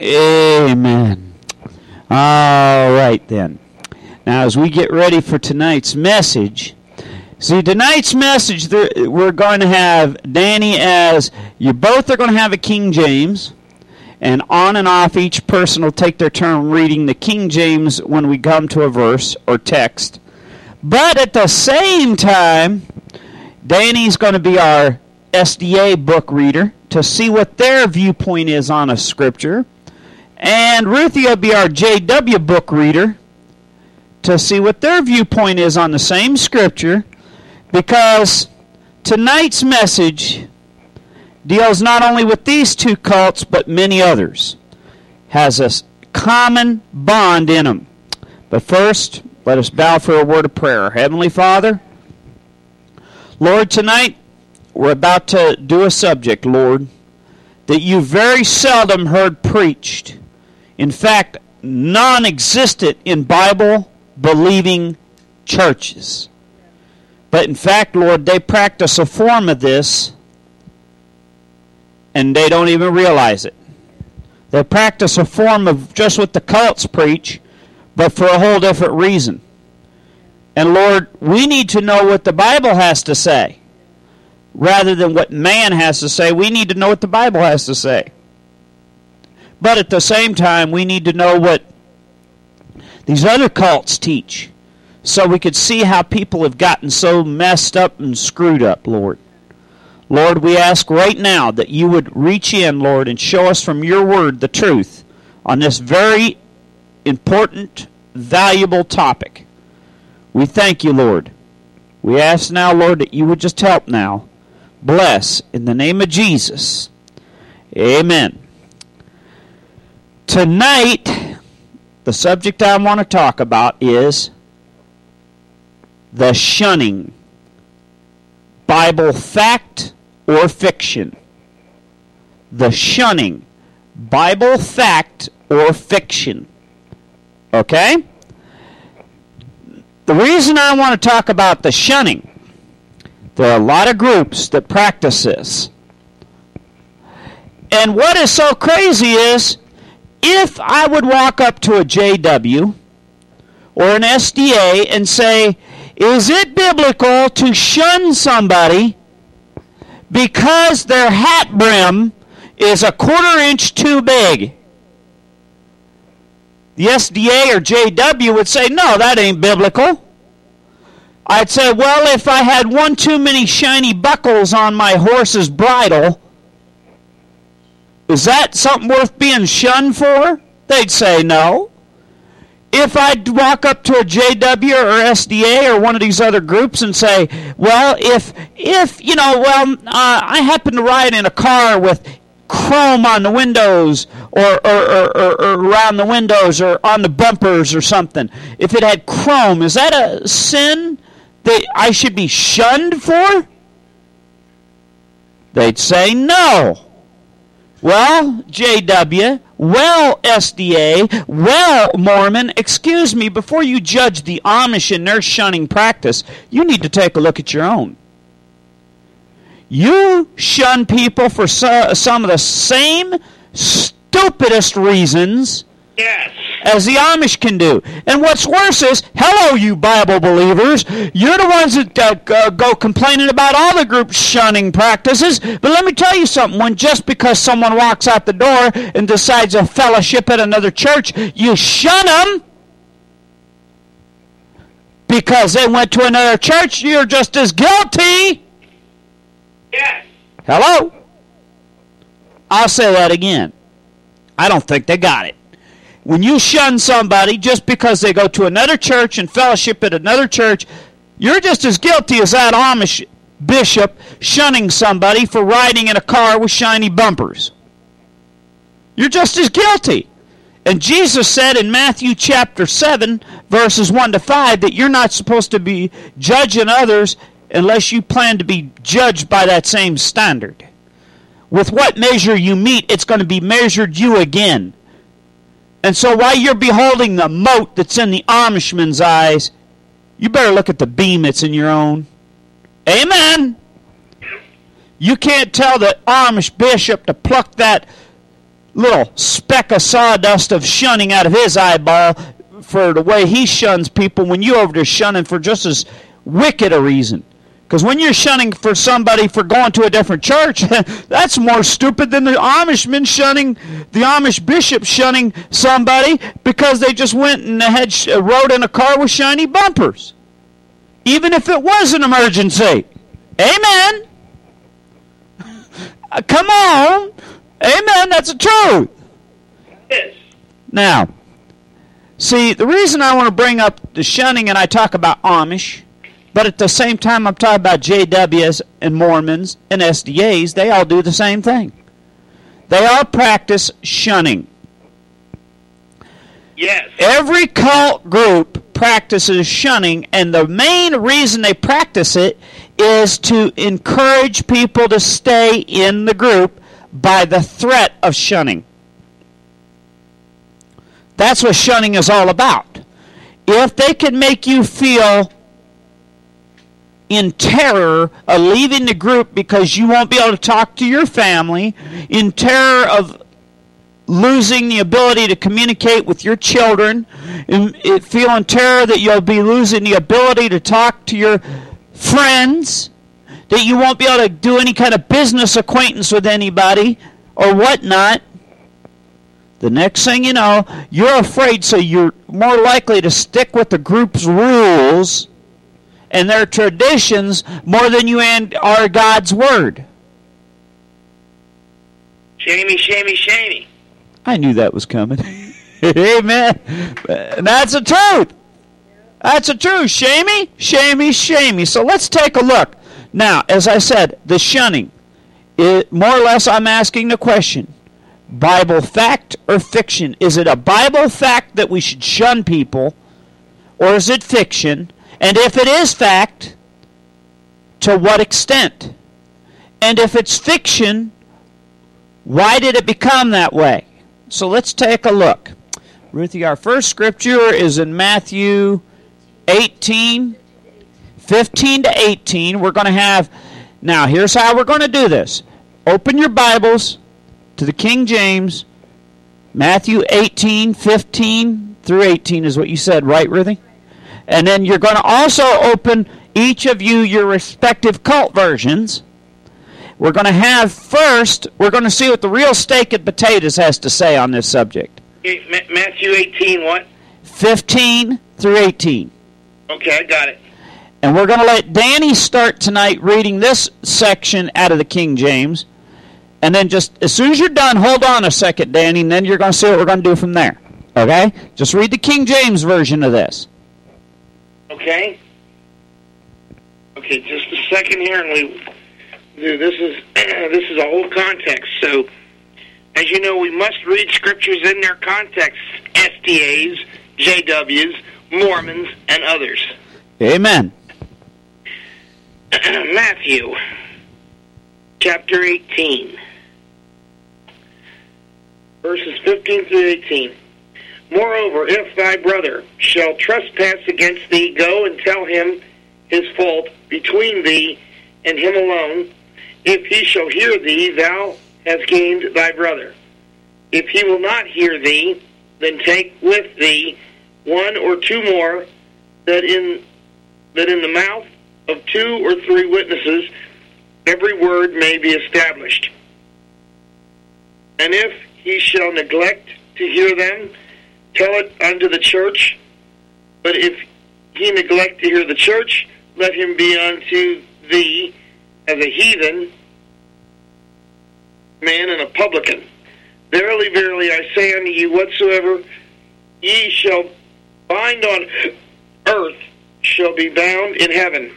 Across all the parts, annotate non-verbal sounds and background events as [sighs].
Amen. All right, then. Now, as we get ready for tonight's message, see, tonight's message, we're going to have Danny as you both are going to have a King James, and on and off, each person will take their turn reading the King James when we come to a verse or text. But at the same time, Danny's going to be our SDA book reader to see what their viewpoint is on a scripture. And Ruthie will be our JW book reader to see what their viewpoint is on the same scripture because tonight's message deals not only with these two cults but many others. Has a common bond in them but first let us bow for a word of prayer. Heavenly father lord tonight we're about to do a subject lord that you very seldom heard preached in fact non-existent in bible believing churches. But in fact, Lord, they practice a form of this and they don't even realize it. They practice a form of just what the cults preach, but for a whole different reason. And Lord, we need to know what the Bible has to say. Rather than what man has to say, we need to know what the Bible has to say. But at the same time, we need to know what these other cults teach so we could see how people have gotten so messed up and screwed up, Lord. Lord, we ask right now that you would reach in, Lord, and show us from your word the truth on this very important, valuable topic. We thank you, Lord. We ask now, Lord, that you would just help now. Bless in the name of Jesus. Amen. Tonight, the subject I want to talk about is the shunning. Bible fact or fiction? The shunning. Bible fact or fiction? Okay? The reason I want to talk about the shunning, there are a lot of groups that practice this. And what is so crazy is if I would walk up to a JW or an SDA and say, is it biblical to shun somebody because their hat brim is a quarter inch too big? The SDA or JW would say, no, that ain't biblical. I'd say, well, if I had one too many shiny buckles on my horse's bridle, is that something worth being shunned for? They'd say no. If I'd walk up to a JW or SDA or one of these other groups and say, well, if, if you know, well, uh, I happen to ride in a car with chrome on the windows or, or, or, or, around the windows or on the bumpers or something, if it had chrome, is that a sin that I should be shunned for? They'd say no. Well, JW, well, SDA, well, Mormon, excuse me, before you judge the Amish and their shunning practice, you need to take a look at your own. You shun people for so, some of the same stupidest reasons Yes. As the Amish can do. And what's worse is, hello, you Bible believers. You're the ones that uh, go complaining about all the group shunning practices. But let me tell you something. When just because someone walks out the door and decides a fellowship at another church, you shun them because they went to another church, you're just as guilty. Yes. Hello? I'll say that again. I don't think they got it when you shun somebody just because they go to another church and fellowship at another church, you're just as guilty as that Amish bishop shunning somebody for riding in a car with shiny bumpers. You're just as guilty. And Jesus said in Matthew chapter 7, verses 1 to 5, that you're not supposed to be judging others unless you plan to be judged by that same standard. With what measure you meet, it's going to be measured you again. And so while you're beholding the mote that's in the Amishman's eyes, you better look at the beam that's in your own. Amen. You can't tell the Amish bishop to pluck that little speck of sawdust of shunning out of his eyeball for the way he shuns people when you over there shunning for just as wicked a reason. Because when you're shunning for somebody for going to a different church, [laughs] that's more stupid than the Amish Amishman shunning, the Amish bishop shunning somebody because they just went and had uh, rode in a car with shiny bumpers. Even if it was an emergency. Amen. [laughs] Uh, come on. Amen. That's the truth. Yes. Now, see, the reason I want to bring up the shunning and I talk about Amish but at the same time, I'm talking about JWs and Mormons and SDAs. They all do the same thing. They all practice shunning. Yes. Every cult group practices shunning, and the main reason they practice it is to encourage people to stay in the group by the threat of shunning. That's what shunning is all about. If they can make you feel in terror of leaving the group because you won't be able to talk to your family, in terror of losing the ability to communicate with your children, and feeling terror that you'll be losing the ability to talk to your friends, that you won't be able to do any kind of business acquaintance with anybody or whatnot. The next thing you know, you're afraid, so you're more likely to stick with the group's rules and their traditions more than you and are God's word. Shamey, shamey, shamey. I knew that was coming. [laughs] Amen. That's the truth. That's the truth. Shamey, shamey, shamey. So let's take a look. Now, as I said, the shunning. It, more or less, I'm asking the question Bible fact or fiction? Is it a Bible fact that we should shun people, or is it fiction? And if it is fact, to what extent? And if it's fiction, why did it become that way? So let's take a look. Ruthie, our first scripture is in Matthew 18, 15 to 18. We're going to have, now here's how we're going to do this. Open your Bibles to the King James. Matthew 18, 15 through 18 is what you said, right, Ruthie? And then you're going to also open each of you your respective cult versions. We're going to have first, we're going to see what the real steak and potatoes has to say on this subject. Matthew 18, what? 15 through 18. Okay, I got it. And we're going to let Danny start tonight reading this section out of the King James. And then just as soon as you're done, hold on a second, Danny, and then you're going to see what we're going to do from there. Okay? Just read the King James version of this. Okay. Okay, just a second here, and we. Dude, this is [clears throat] this is a whole context. So, as you know, we must read scriptures in their context. SDAs, JWs, Mormons, and others. Amen. [clears throat] Matthew, chapter 18, verses 15 through 18. Moreover, if thy brother shall trespass against thee, go and tell him his fault between thee and him alone. If he shall hear thee, thou hast gained thy brother. If he will not hear thee, then take with thee one or two more, that in that in the mouth of two or three witnesses every word may be established. And if he shall neglect to hear them, tell it unto the church. But if he neglect to hear the church, let him be unto thee as a heathen man and a publican. Verily, verily, I say unto you, whatsoever ye shall bind on earth shall be bound in heaven,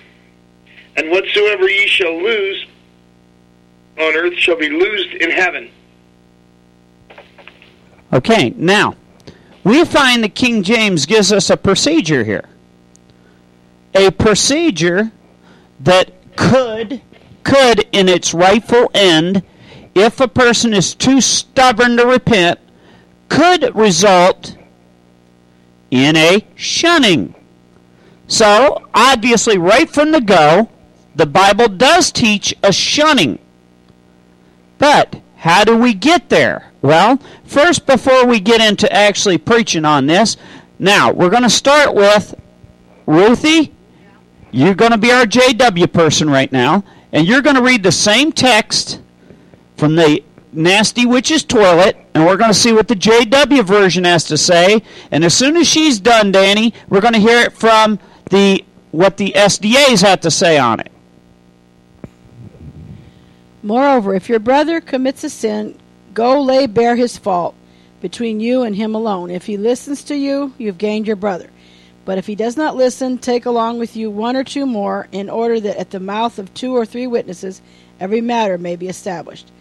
and whatsoever ye shall loose on earth shall be loosed in heaven. Okay, now we find that King James gives us a procedure here. A procedure that could, could in its rightful end, if a person is too stubborn to repent, could result in a shunning. So, obviously, right from the go, the Bible does teach a shunning. But How do we get there? Well, first, before we get into actually preaching on this, now we're going to start with Ruthie. You're going to be our JW person right now, and you're going to read the same text from the Nasty Witch's toilet, and we're going to see what the JW version has to say. And as soon as she's done, Danny, we're going to hear it from the what the SDAs have to say on it. Moreover, if your brother commits a sin, go lay bare his fault between you and him alone. If he listens to you, you've gained your brother. But if he does not listen, take along with you one or two more, in order that at the mouth of two or three witnesses every matter may be established.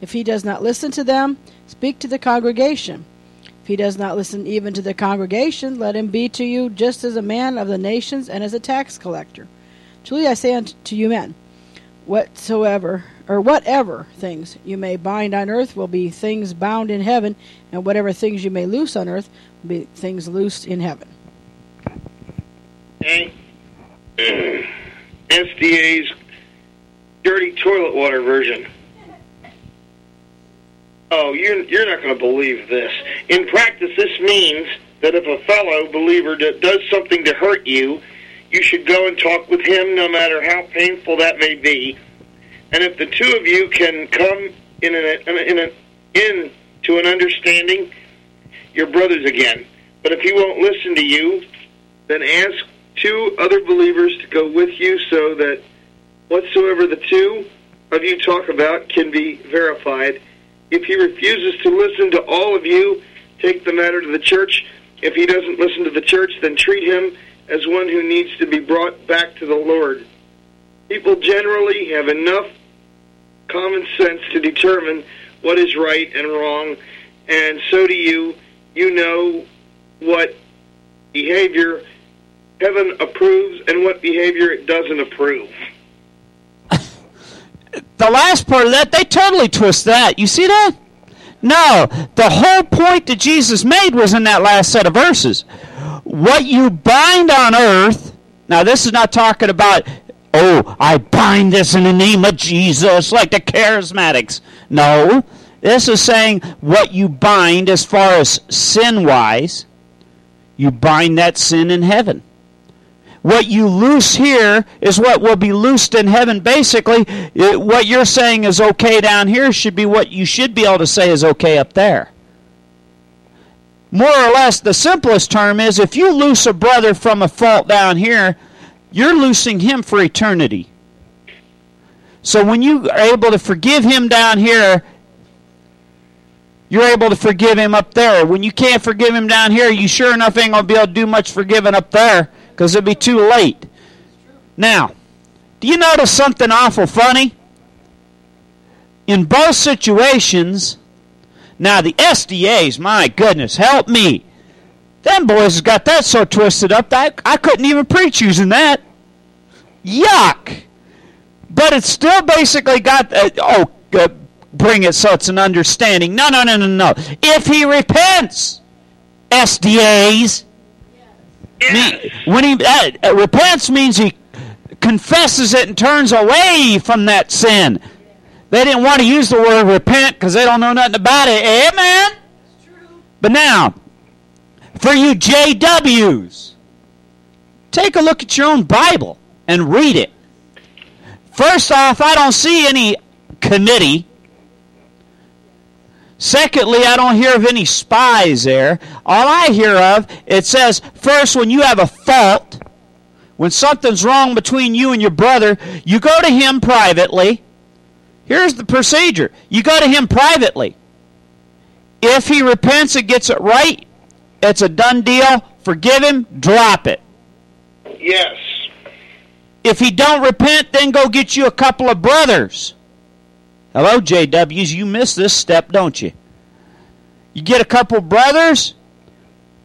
If he does not listen to them, speak to the congregation. If he does not listen even to the congregation, let him be to you just as a man of the nations and as a tax collector. Truly I say unto you men, whatsoever or whatever things you may bind on earth will be things bound in heaven, and whatever things you may loose on earth will be things loosed in heaven. Okay. Uh, SDA's dirty toilet water version. Oh, you're, you're not going to believe this. In practice, this means that if a fellow believer does something to hurt you, you should go and talk with him no matter how painful that may be and if the two of you can come in an, in an, in to an understanding, you're brothers again. But if he won't listen to you, then ask two other believers to go with you so that whatsoever the two of you talk about can be verified. If he refuses to listen to all of you, take the matter to the church. If he doesn't listen to the church, then treat him as one who needs to be brought back to the Lord. People generally have enough common sense to determine what is right and wrong, and so do you. You know what behavior heaven approves and what behavior it doesn't approve. [laughs] the last part of that, they totally twist that. You see that? No, the whole point that Jesus made was in that last set of verses. What you bind on earth, now this is not talking about oh, I bind this in the name of Jesus, like the charismatics. No, this is saying what you bind as far as sin wise, you bind that sin in heaven. What you loose here is what will be loosed in heaven. Basically, uh, what you're saying is okay down here should be what you should be able to say is okay up there. More or less, the simplest term is if you loose a brother from a fault down here, you're loosing him for eternity. So when you are able to forgive him down here, you're able to forgive him up there. When you can't forgive him down here, you sure enough ain't going to be able to do much forgiving up there because it'll be too late. Now, do you notice something awful funny? In both situations, now the SDAs, my goodness, help me. Them boys has got that so twisted up that I, I couldn't even preach using that. Yuck! But it's still basically got, uh, oh, uh, bring it so it's an understanding. No, no, no, no, no. If he repents, SDAs, Yes. when he uh, uh, repents means he confesses it and turns away from that sin. They didn't want to use the word repent because they don't know nothing about it. Amen. But now, for you JWs, take a look at your own Bible and read it. First off, I don't see any committee. Secondly, I don't hear of any spies there. All I hear of, it says, first, when you have a fault, when something's wrong between you and your brother, you go to him privately. Here's the procedure you go to him privately. If he repents and gets it right, it's a done deal. Forgive him, drop it. Yes. If he don't repent, then go get you a couple of brothers. Hello, JWs. You miss this step, don't you? You get a couple of brothers,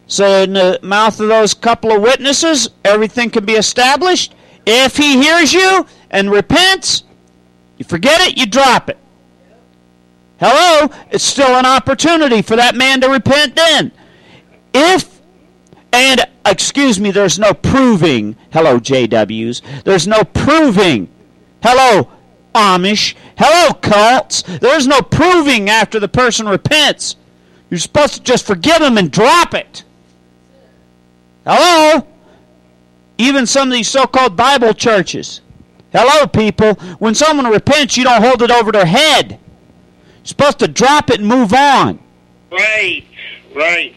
so in the mouth of those couple of witnesses, everything can be established. If he hears you and repents, you forget it, you drop it. Hello? It's still an opportunity for that man to repent then. If, and excuse me, there's no proving, hello, JWs, there's no proving, hello, Amish. Hello, cults. There's no proving after the person repents. You're supposed to just forgive them and drop it. Hello? Even some of these so called Bible churches. Hello, people. When someone repents, you don't hold it over their head. You're supposed to drop it and move on. Right, right.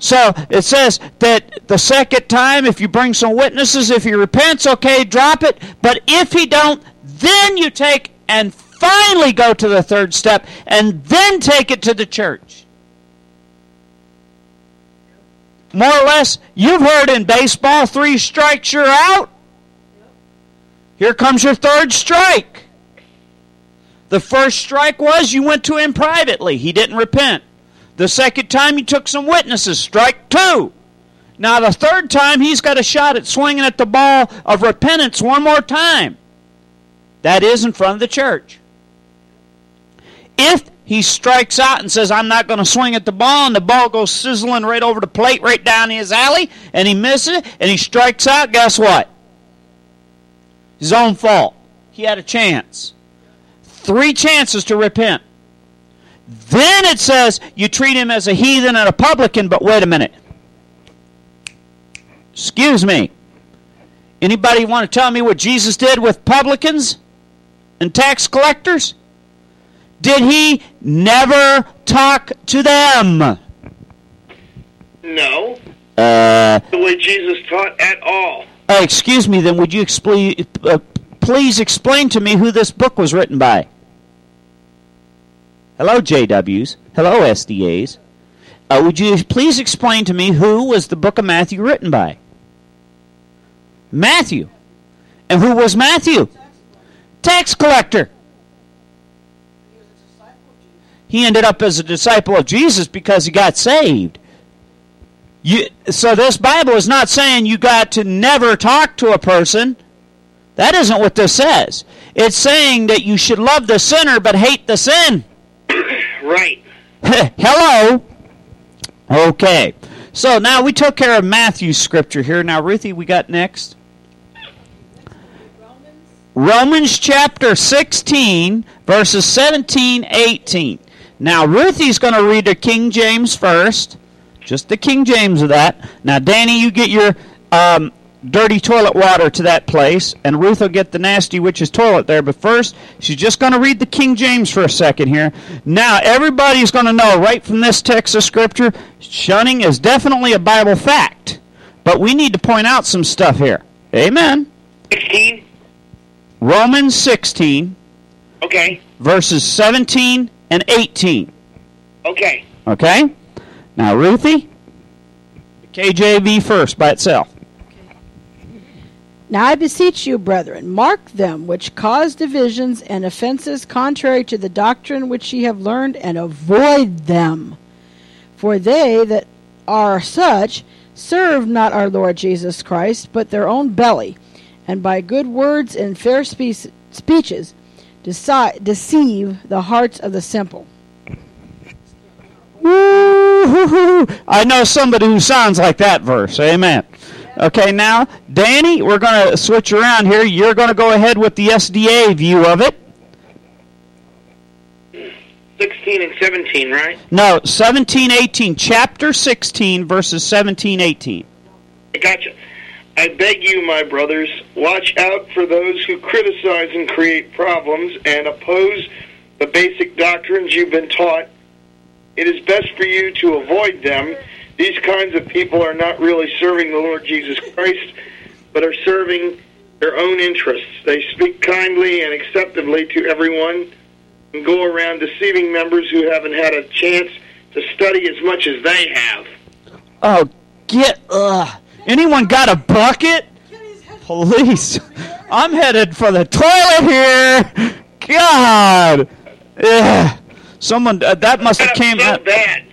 So it says that the second time, if you bring some witnesses, if he repents, okay, drop it. But if he don't, then you take and finally go to the third step and then take it to the church. More or less, you've heard in baseball, three strikes, you're out. Here comes your third strike. The first strike was you went to him privately. He didn't repent. The second time he took some witnesses. Strike two. Now the third time he's got a shot at swinging at the ball of repentance one more time. That is in front of the church. If he strikes out and says, I'm not going to swing at the ball, and the ball goes sizzling right over the plate, right down his alley, and he misses it, and he strikes out, guess what? His own fault. He had a chance. Three chances to repent. Then it says you treat him as a heathen and a publican, but wait a minute. Excuse me. Anybody want to tell me what Jesus did with publicans and tax collectors? Did he never talk to them? No. Uh, The way Jesus taught at all. uh, excuse me, then would you explain, uh, please explain to me who this book was written by? Hello, JWs. Hello, SDAs. Uh, would you please explain to me who was the book of Matthew written by? Matthew. And who was Matthew? Tax collector. He ended up as a disciple of Jesus because he got saved. You, so this Bible is not saying you got to never talk to a person. That isn't what this says. It's saying that you should love the sinner but hate the sin. Right. Hello. Okay. So now we took care of Matthew's scripture here. Now, Ruthie, we got next. Romans chapter 16, verses 17, 18. Now, Ruthie's going to read the King James first. Just the King James of that. Now, Danny, you get your um, dirty toilet water to that place, and Ruth will get the nasty witch's toilet there. But first, she's just going to read the King James for a second here. Now, everybody's going to know right from this text of Scripture, shunning is definitely a Bible fact. But we need to point out some stuff here. Amen. 16? Romans 16, Okay. verses 17 and 18. Okay. Okay? Now, Ruthie, KJV first by itself. Now I beseech you, brethren, mark them which cause divisions and offenses contrary to the doctrine which ye have learned, and avoid them. For they that are such serve not our Lord Jesus Christ, but their own belly, and by good words and fair spe- speeches deci- deceive the hearts of the simple. Woo-hoo-hoo. I know somebody who sounds like that verse. Amen. Okay, now, Danny, we're going to switch around here. You're going to go ahead with the SDA view of it. 16 and 17, right? No, 17, 18. Chapter 16, verses 17, 18. I gotcha. I beg you, my brothers, watch out for those who criticize and create problems and oppose the basic doctrines you've been taught. It is best for you to avoid them. These kinds of people are not really serving the Lord Jesus Christ, but are serving their own interests. They speak kindly and acceptably to everyone and go around deceiving members who haven't had a chance to study as much as they have. Oh, get. Ugh. Anyone got a bucket? Police. I'm headed for the toilet here. God. Ugh. Someone uh, that must have came so out. bad.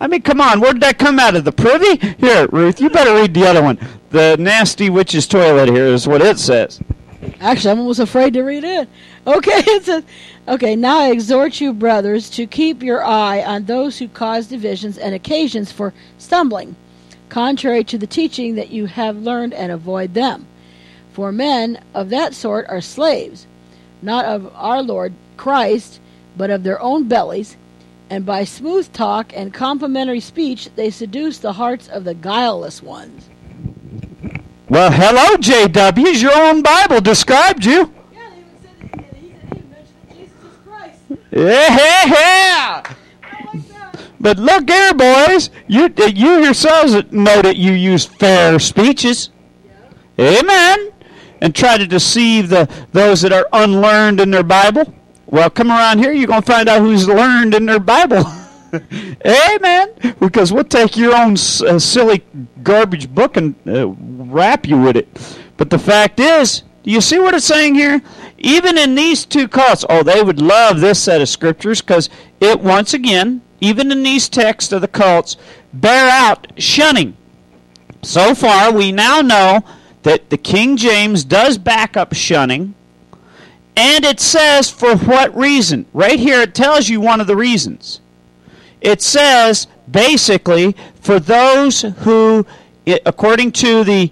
I mean, come on. Where did that come out of? The privy? Here, Ruth. You better read the other one. The nasty witch's toilet. Here is what it says. Actually, I'm almost afraid to read it. Okay, [laughs] it says, okay, now I exhort you, brothers, to keep your eye on those who cause divisions and occasions for stumbling, contrary to the teaching that you have learned, and avoid them. For men of that sort are slaves, not of our Lord Christ, but of their own bellies, and by smooth talk and complimentary speech they seduce the hearts of the guileless ones. Well, hello, JWs. Your own Bible described you. Yeah, they even said that he he mentioned Jesus Christ. Yeah, yeah. Like. But look here, boys. You you yourselves know that you use fair speeches. Amen. And try to deceive the those that are unlearned in their Bible. Well, come around here. You're gonna find out who's learned in their Bible. [laughs] Amen. Because we'll take your own uh, silly garbage book and uh, wrap you with it. But the fact is, do you see what it's saying here? Even in these two cults, oh, they would love this set of scriptures because it, once again, even in these texts of the cults, bear out shunning. So far, we now know that the King James does back up shunning, and it says for what reason. Right here, it tells you one of the reasons. It says basically for those who, according to the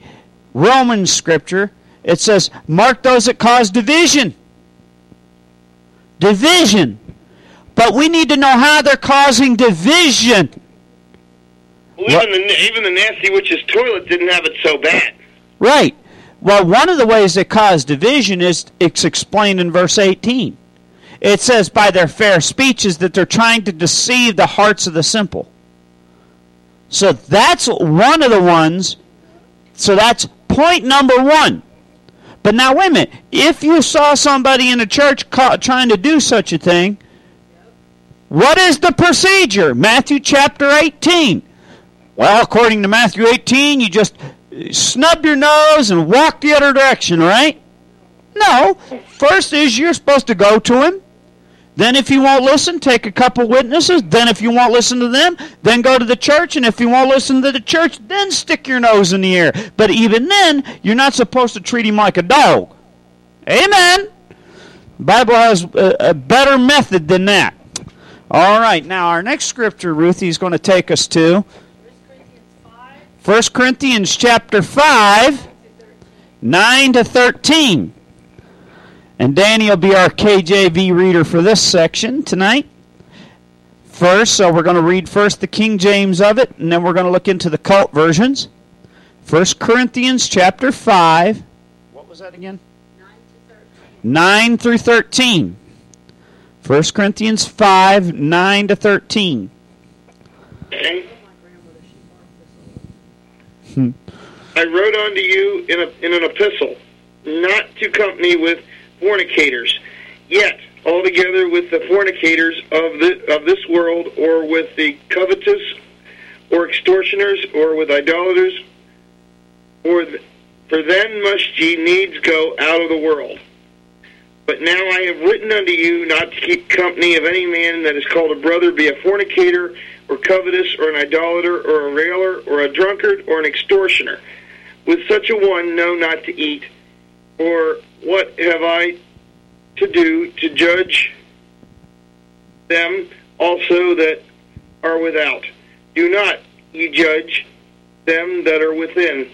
Roman scripture, it says mark those that cause division. Division. But we need to know how they're causing division. Well, even the even the nasty witch's toilet didn't have it so bad. Right. Well, one of the ways they cause division is it's explained in verse 18. It says by their fair speeches that they're trying to deceive the hearts of the simple. So that's one of the ones. So that's point number one. But now, wait a minute. If you saw somebody in a church trying to do such a thing, what is the procedure? Matthew chapter 18. Well, according to Matthew 18, you just snub your nose and walk the other direction, right? No. First is you're supposed to go to him. Then, if you won't listen, take a couple witnesses. Then, if you won't listen to them, then go to the church. And if you won't listen to the church, then stick your nose in the air. But even then, you're not supposed to treat him like a dog. Amen. Bible has a, a better method than that. All right. Now, our next scripture, Ruthie, is going to take us to 1 Corinthians chapter 5, 9 to 13. And Danny will be our KJV reader for this section tonight. First, so we're going to read first the King James of it, and then we're going to look into the cult versions. 1 Corinthians chapter 5. What was that again? 9 through 13. 1 Corinthians 5, 9 to 13. Okay. Hmm. I wrote unto you in, a, in an epistle, not to company with fornicators, yet altogether with the fornicators of the of this world, or with the covetous, or extortioners, or with idolaters, or for then must ye needs go out of the world. But now I have written unto you not to keep company of any man that is called a brother, be a fornicator, or covetous, or an idolater, or a railer, or a drunkard, or an extortioner. With such a one, know not to eat. Or what have I to do to judge them also that are without? Do not ye judge them that are within.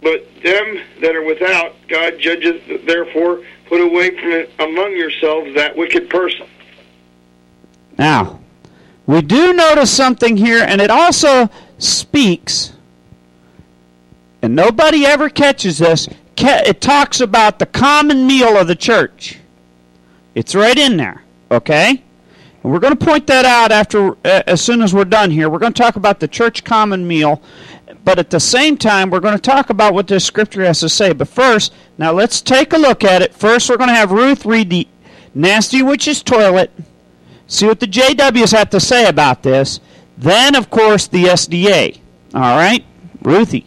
But them that are without, God judgeth, therefore put away from among yourselves that wicked person. Now, we do notice something here, and it also speaks, and nobody ever catches this. It talks about the common meal of the church. It's right in there, okay? And we're going to point that out after, uh, as soon as we're done here. We're going to talk about the church common meal, but at the same time, we're going to talk about what this scripture has to say. But first, now let's take a look at it. First, we're going to have Ruth read the nasty witch's toilet see what the JWs have to say about this. Then, of course, the SDA. All right? Ruthie.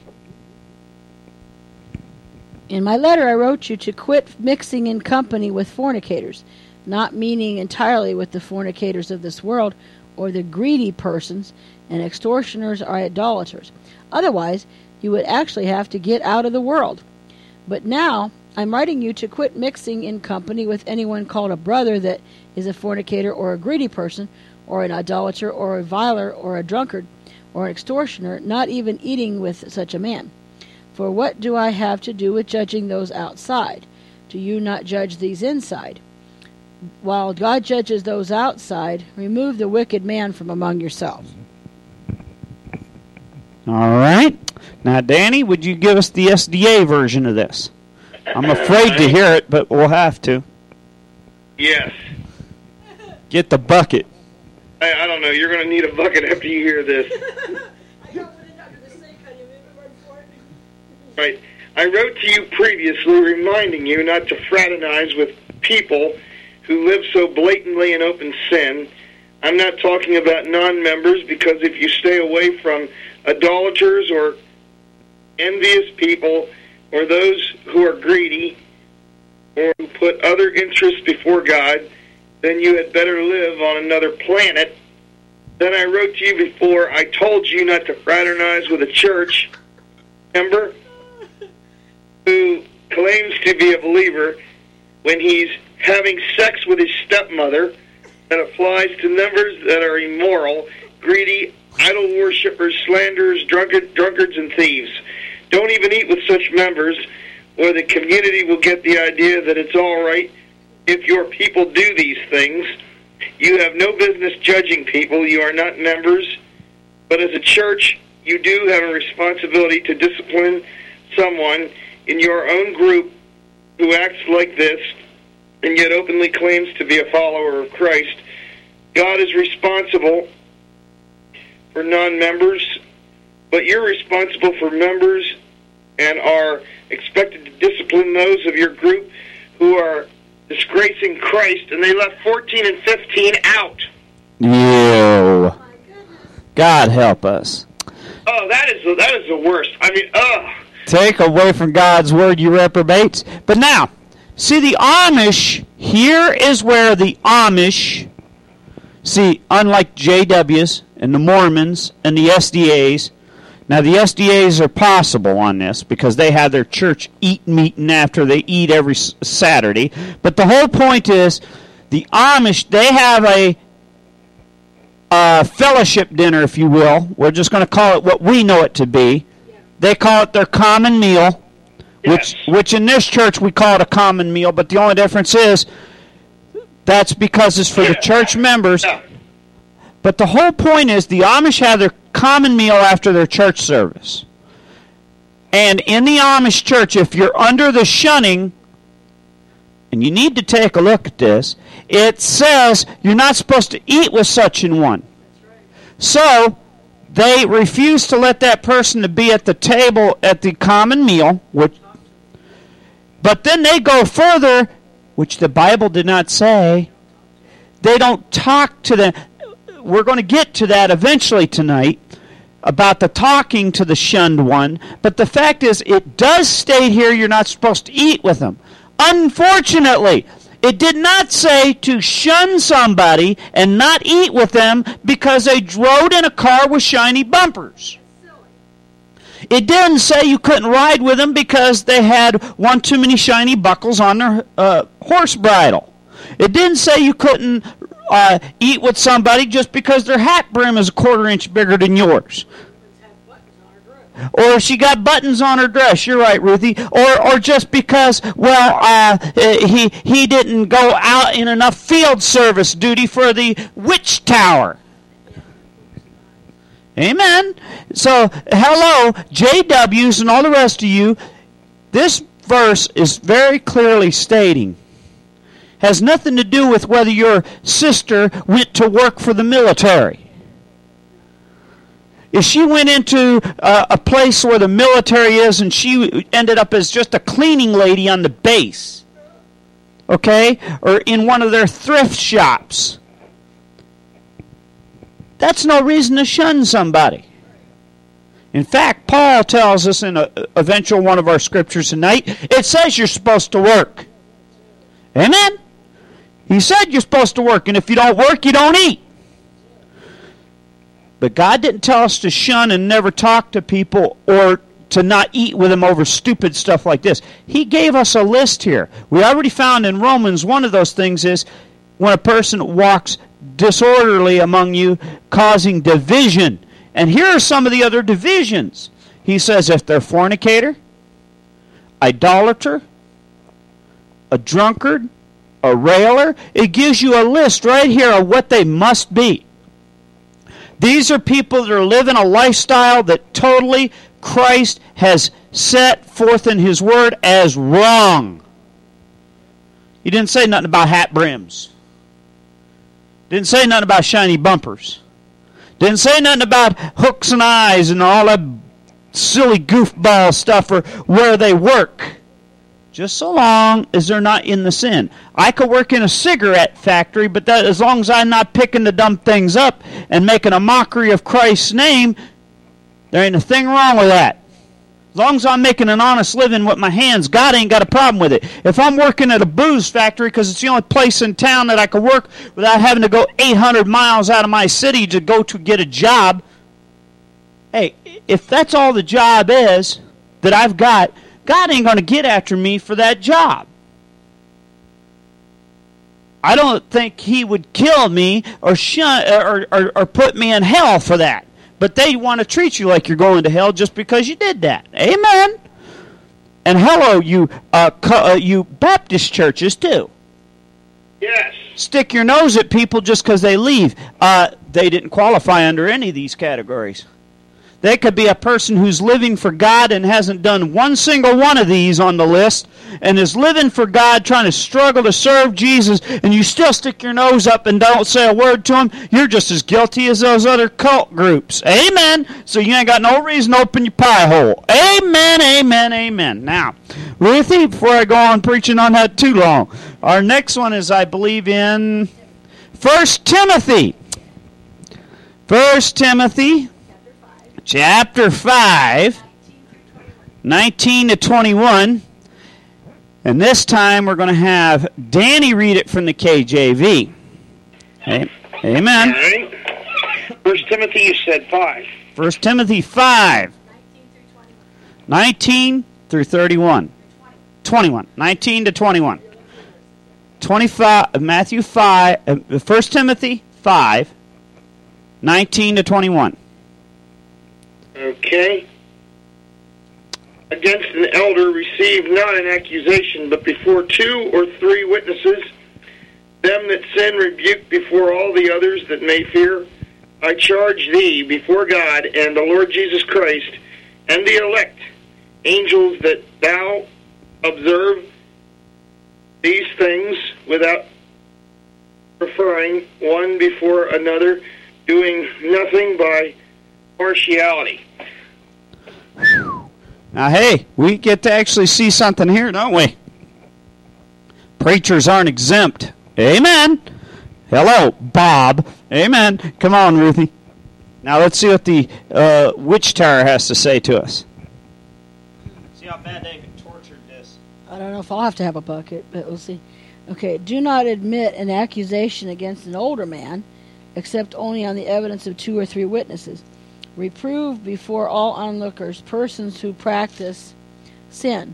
In my letter, I wrote you to quit mixing in company with fornicators, not meaning entirely with the fornicators of this world or the greedy persons and extortioners or idolaters. Otherwise, you would actually have to get out of the world. But now, I'm writing you to quit mixing in company with anyone called a brother that is a fornicator or a greedy person, or an idolater or a viler or a drunkard or an extortioner, not even eating with such a man. For what do I have to do with judging those outside? Do you not judge these inside? While God judges those outside, remove the wicked man from among yourselves. All right. Now, Danny, would you give us the SDA version of this? I'm afraid to hear it, but we'll have to. Yes. Get the bucket. I, I don't know. You're going to need a bucket after you hear this. [laughs] Right. I wrote to you previously reminding you not to fraternize with people who live so blatantly in open sin. I'm not talking about non members because if you stay away from idolaters or envious people or those who are greedy or who put other interests before God, then you had better live on another planet. Then I wrote to you before, I told you not to fraternize with a church member who claims to be a believer when he's having sex with his stepmother that applies to members that are immoral, greedy, idol worshippers, slanderers, drunkard, drunkards, and thieves. Don't even eat with such members, or the community will get the idea that it's all right if your people do these things. You have no business judging people. You are not members. But as a church, you do have a responsibility to discipline someone in your own group who acts like this and yet openly claims to be a follower of Christ. God is responsible for non members, but you're responsible for members and are expected to discipline those of your group who are disgracing Christ, and they left 14 and 15 out. You. God help us. Oh, that is the, that is the worst. I mean, ugh. Take away from God's word, you reprobates. But now, see the Amish, here is where the Amish, see, unlike JWs and the Mormons and the SDAs, now the SDAs are possible on this because they have their church eat meeting after they eat every Saturday. But the whole point is the Amish, they have a uh, fellowship dinner, if you will. We're just going to call it what we know it to be. They call it their common meal, which Yes. which in this church we call it a common meal. But the only difference is that's because it's for the church members. Yeah. But the whole point is the Amish have their common meal after their church service. And in the Amish church, if you're under the shunning, and you need to take a look at this, it says you're not supposed to eat with such an one. So they refuse to let that person to be at the table at the common meal, which but then they go further, which the Bible did not say. They don't talk to them. We're going to get to that eventually tonight about the talking to the shunned one. But the fact is, it does state here you're not supposed to eat with them. Unfortunately, it did not say to shun somebody and not eat with them because they rode in a car with shiny bumpers. It didn't say you couldn't ride with them because they had one too many shiny buckles on their uh, horse bridle. It didn't say you couldn't uh, eat with somebody just because their hat brim is a quarter inch bigger than yours. Or she got buttons on her dress. You're right, Ruthie. Or, or just because, well, uh, uh, he he didn't go out in enough field service duty for the witch tower. Amen. So, hello, JWs and all the rest of you. This verse is very clearly stating has nothing to do with whether your sister went to work for the military. If she went into uh, a place where the military is and she ended up as just a cleaning lady on the base, okay, or in one of their thrift shops, that's no reason to shun somebody. In fact, Paul tells us in a eventual one of our scriptures tonight, it says you're supposed to work. Amen? He said you're supposed to work, and if you don't work, you don't eat. But God didn't tell us to shun and never talk to people or to not eat with them over stupid stuff like this. He gave us a list here. We already found in Romans one of those things is when a person walks disorderly among you, causing division. And here are some of the other divisions. He says if they're fornicator, idolater, a drunkard, a railer. It gives you a list right here of what they must be. These are people that are living a lifestyle that totally Christ has set forth in His Word as wrong. He didn't say nothing about hat brims. Didn't say nothing about shiny bumpers. Didn't say nothing about hooks and eyes and all that silly goofball stuff or where they work. Just so long as they're not in the sin. I could work in a cigarette factory, but that as long as I'm not picking the dumb things up and making a mockery of Christ's name, there ain't a thing wrong with that. As long as I'm making an honest living with my hands, God ain't got a problem with it. If I'm working at a booze factory because it's the only place in town that I can work without having to go 800 miles out of my city to go to get a job, hey, if that's all the job is that I've got, God ain't going to get after me for that job. I don't think He would kill me or, shun, or, or, or put me in hell for that but they want to treat you like you're going to hell just because you did that. Amen. And hello, you uh, uh, you Baptist churches too. Yes. Stick your nose at people just because they leave. Uh, they didn't qualify under any of these categories. They could be a person who's living for God and hasn't done one single one of these on the list and is living for God, trying to struggle to serve Jesus, and you still stick your nose up and don't say a word to him. You're just as guilty as those other cult groups. Amen. So you ain't got no reason to open your pie hole. Amen, amen, amen. Now, Ruthie, before I go on preaching on that too long, our next one is, I believe, in First Timothy. First Timothy chapter 5, 19 to 21. And this time we're going to have Danny read it from the KJV. Amen. First Timothy, you said 5. First Timothy 5, 19 through 31. 21. 19 to 21. 25, Matthew 5, uh, 1 Timothy 5, 19 to 21. Okay. Against an elder receive not an accusation, but before two or three witnesses, them that sin rebuke before all the others that may fear. I charge thee before God and the Lord Jesus Christ and the elect angels that thou observe these things without preferring one before another, doing nothing by partiality. Now, hey, we get to actually see something here, don't we? Preachers aren't exempt. Amen. Hello, Bob. Amen. Come on, Ruthie. Now let's see what the uh, witch tower has to say to us. See how bad they tortured this. I don't know if I'll have to have a bucket, but we'll see. Okay, do not admit an accusation against an older man, except only on the evidence of two or three witnesses. Reprove before all onlookers persons who practice sin,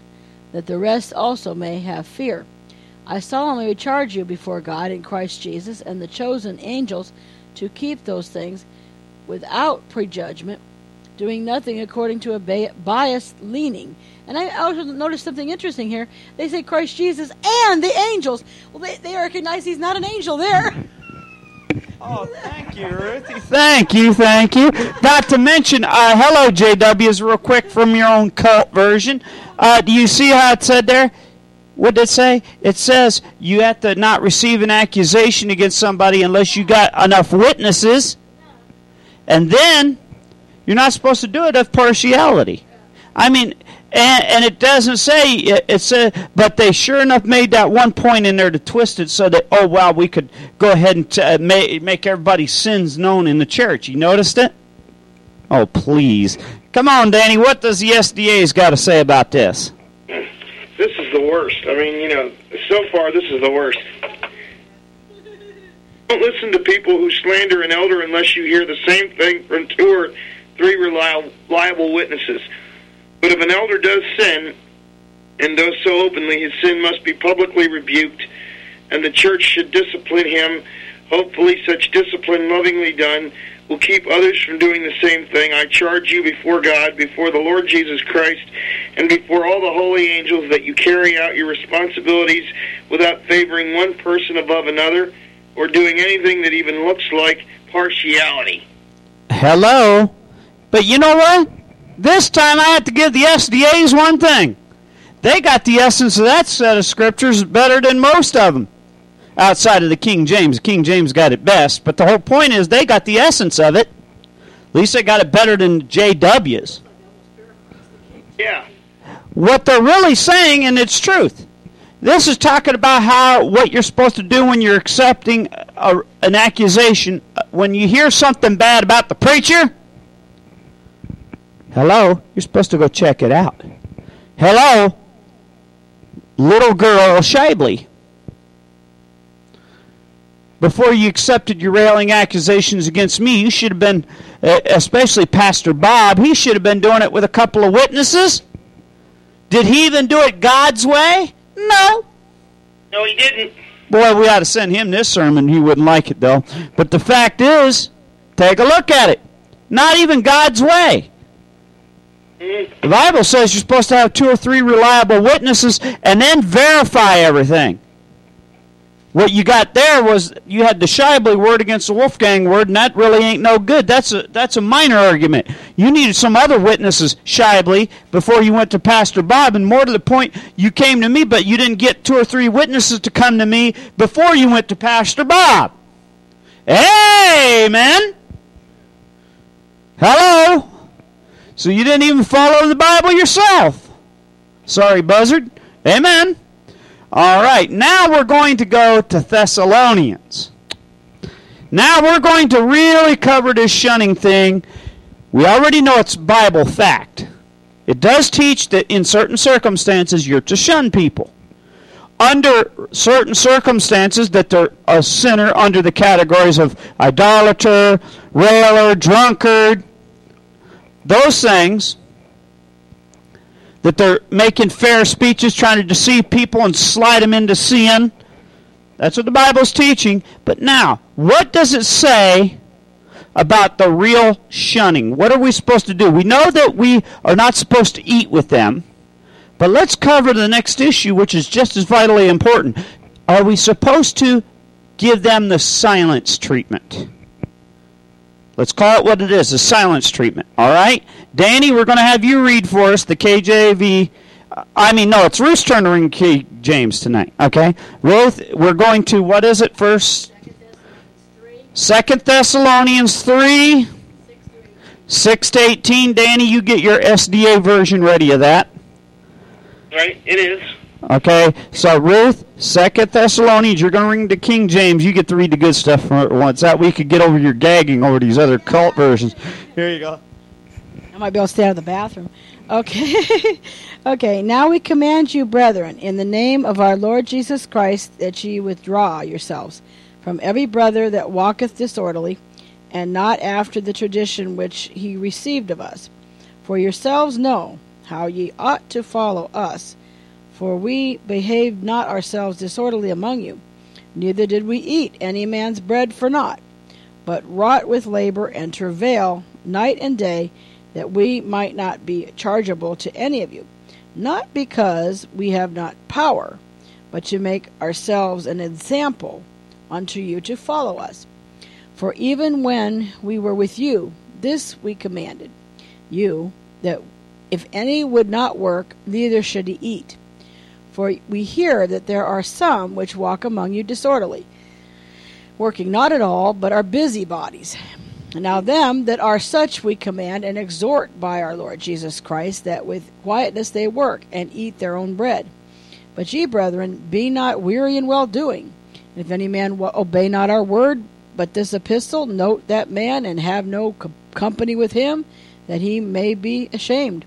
that the rest also may have fear. I solemnly charge you before God in Christ Jesus and the chosen angels to keep those things without prejudgment, doing nothing according to a biased leaning. And I also noticed something interesting here. They say Christ Jesus and the angels. Well, they, they recognize he's not an angel there. [laughs] Oh, thank you, Ruthie. [laughs] Thank you, thank you. Not to mention, uh, hello, JWs, real quick from your own cult version. Uh, do you see how it said there? What did it say? It says you have to not receive an accusation against somebody unless you got enough witnesses. And then you're not supposed to do it of partiality. I mean, and, and it doesn't say it, said, but they sure enough made that one point in there to twist it so that oh wow we could go ahead and t- uh, make, make everybody's sins known in the church. You noticed it? Oh please, come on, Danny. What does the SDA's got to say about this? This is the worst. I mean, you know, so far this is the worst. Don't listen to people who slander an elder unless you hear the same thing from two or three reliable witnesses. But if an elder does sin, and does so openly, his sin must be publicly rebuked, and the church should discipline him. Hopefully, such discipline, lovingly done, will keep others from doing the same thing. I charge you before God, before the Lord Jesus Christ, and before all the holy angels that you carry out your responsibilities without favoring one person above another or doing anything that even looks like partiality. Hello? But you know what? This time I have to give the SDAs one thing. They got the essence of that set of scriptures better than most of them. Outside of the King James. King James got it best, but the whole point is they got the essence of it. At least they got it better than JW's. Yeah. What they're really saying, and it's truth. This is talking about how what you're supposed to do when you're accepting a, an accusation. When you hear something bad about the preacher, hello, you're supposed to go check it out. Hello, little girl Shibley. Before you accepted your railing accusations against me, you should have been, eh, especially Pastor Bob, he should have been doing it with a couple of witnesses. Did he even do it God's way? No. No, he didn't. Boy, we ought to send him this sermon. He wouldn't like it, though. But the fact is, take a look at it. Not even God's way. The Bible says you're supposed to have two or three reliable witnesses and then verify everything. What you got there was you had the Shibley word against the Wolfgang word, and that really ain't no good. That's a that's a minor argument. You needed some other witnesses, Shibley, before you went to Pastor Bob, and more to the point, you came to me, but you didn't get two or three witnesses to come to me before you went to Pastor Bob. Amen. Hello. So you didn't even follow the Bible yourself. Sorry, Buzzard. Amen. All right, now we're going to go to Thessalonians. Now we're going to really cover this shunning thing. We already know it's Bible fact. It does teach that in certain circumstances you're to shun people. Under certain circumstances that they're a sinner under the categories of idolater, railer, drunkard, those things that they're making fair speeches, trying to deceive people and slide them into sin. That's what the Bible's teaching. But now, what does it say about the real shunning? What are we supposed to do? We know that we are not supposed to eat with them. But let's cover the next issue, which is just as vitally important. Are we supposed to give them the silence treatment? Let's call it what it is a silence treatment. All right? Danny, we're going to have you read for us the KJV. Uh, I mean, no, it's Ruth's turn to read King James tonight. Okay? Ruth, we're going to, what is it first? Second Thessalonians 3. 6 to 18. Danny, you get your SDA version ready of that. Right, it is. Okay, so Ruth, Second Thessalonians, you're going to read the King James. You get to read the good stuff for once. That way you could get over your gagging over these other cult versions. Here you go. I might be able to stay out of the bathroom. Okay. [laughs] okay, now we command you, brethren, in the name of our Lord Jesus Christ, that ye withdraw yourselves from every brother that walketh disorderly, and not after the tradition which he received of us. For yourselves know how ye ought to follow us for we behaved not ourselves disorderly among you, neither did we eat any man's bread for naught, but wrought with labor and travail night and day, that we might not be chargeable to any of you, not because we have not power, but to make ourselves an example unto you to follow us. For even when we were with you, this we commanded you, that if any would not work, neither should he eat. For we hear that there are some which walk among you disorderly, working not at all, but are busybodies. Now them that are such we command and exhort by our Lord Jesus Christ, that with quietness they work and eat their own bread. But ye, brethren, be not weary in well doing. If any man obey not our word, but this epistle, note that man, and have no co- company with him, that he may be ashamed.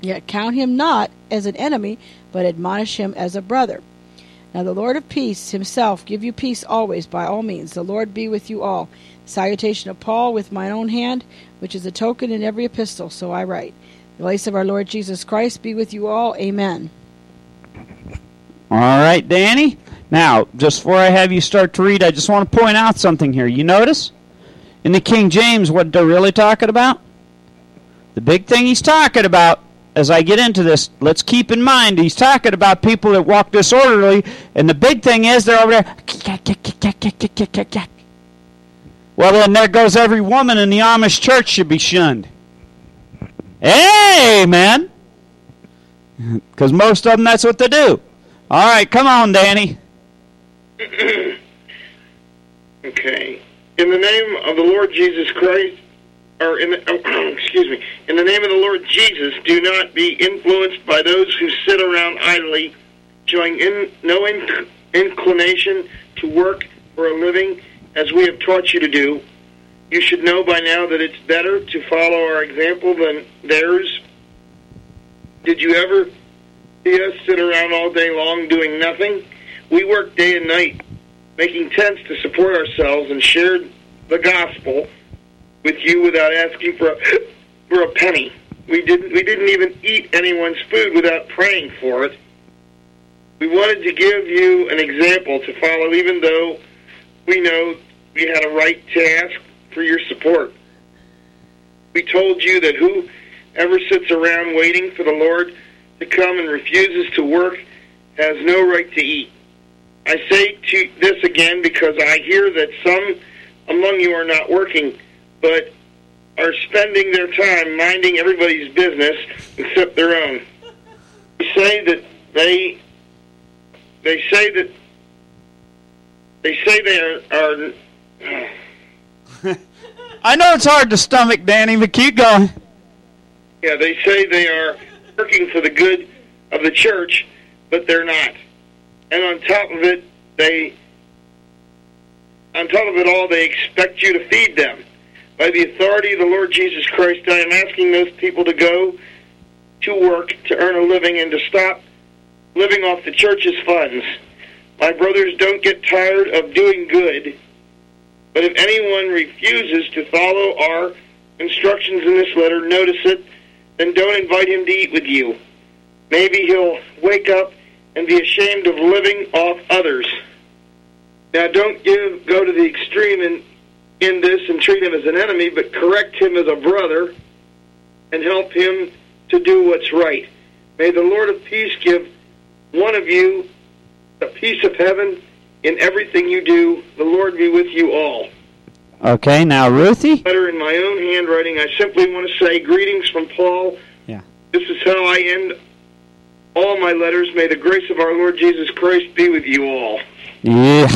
Yet count him not as an enemy, but admonish him as a brother. Now the Lord of peace himself give you peace always by all means. The Lord be with you all. Salutation of Paul with mine own hand, which is a token in every epistle, so I write. The grace of our Lord Jesus Christ be with you all. Amen. All right, Danny. Now, just before I have you start to read, I just want to point out something here. You notice? In the King James, what they're really talking about? The big thing he's talking about as I get into this, let's keep in mind he's talking about people that walk disorderly, and the big thing is they're over there. Well, then there goes every woman in the Amish church should be shunned. Amen. Because most of them, that's what they do. All right, come on, Danny. [clears throat] okay. In the name of the Lord Jesus Christ, or in the, [clears throat] excuse me, in the name of the Lord Jesus, do not be influenced by those who sit around idly, showing in, no inc- inclination to work for a living, as we have taught you to do. You should know by now that it's better to follow our example than theirs. Did you ever see us sit around all day long doing nothing? We worked day and night, making tents to support ourselves, and shared the gospel with you without asking for a, for a penny. We didn't we didn't even eat anyone's food without praying for it. We wanted to give you an example to follow, even though we know we had a right to ask for your support. We told you that whoever sits around waiting for the Lord to come and refuses to work has no right to eat. I say to this again because I hear that some among you are not working, but are spending their time minding everybody's business except their own. They say that they they say that they say they are, are [sighs] I know it's hard to stomach, Danny, but keep going. Yeah, they say they are working for the good of the church, but they're not. And on top of it, they on top of it all, they expect you to feed them. By the authority of the Lord Jesus Christ, I am asking those people to go to work to earn a living and to stop living off the church's funds. My brothers, don't get tired of doing good, but if anyone refuses to follow our instructions in this letter, notice it, then don't invite him to eat with you. Maybe he'll wake up and be ashamed of living off others. Now, don't give, go to the extreme in, in this and treat him as an enemy, but correct him as a brother and help him to do what's right. May the Lord of peace give one of you the peace of heaven in everything you do. The Lord be with you all. Okay, now Ruthie. Letter in my own handwriting. I simply want to say greetings from Paul. Yeah. This is how I end all my letters. May the grace of our Lord Jesus Christ be with you all. Yeah.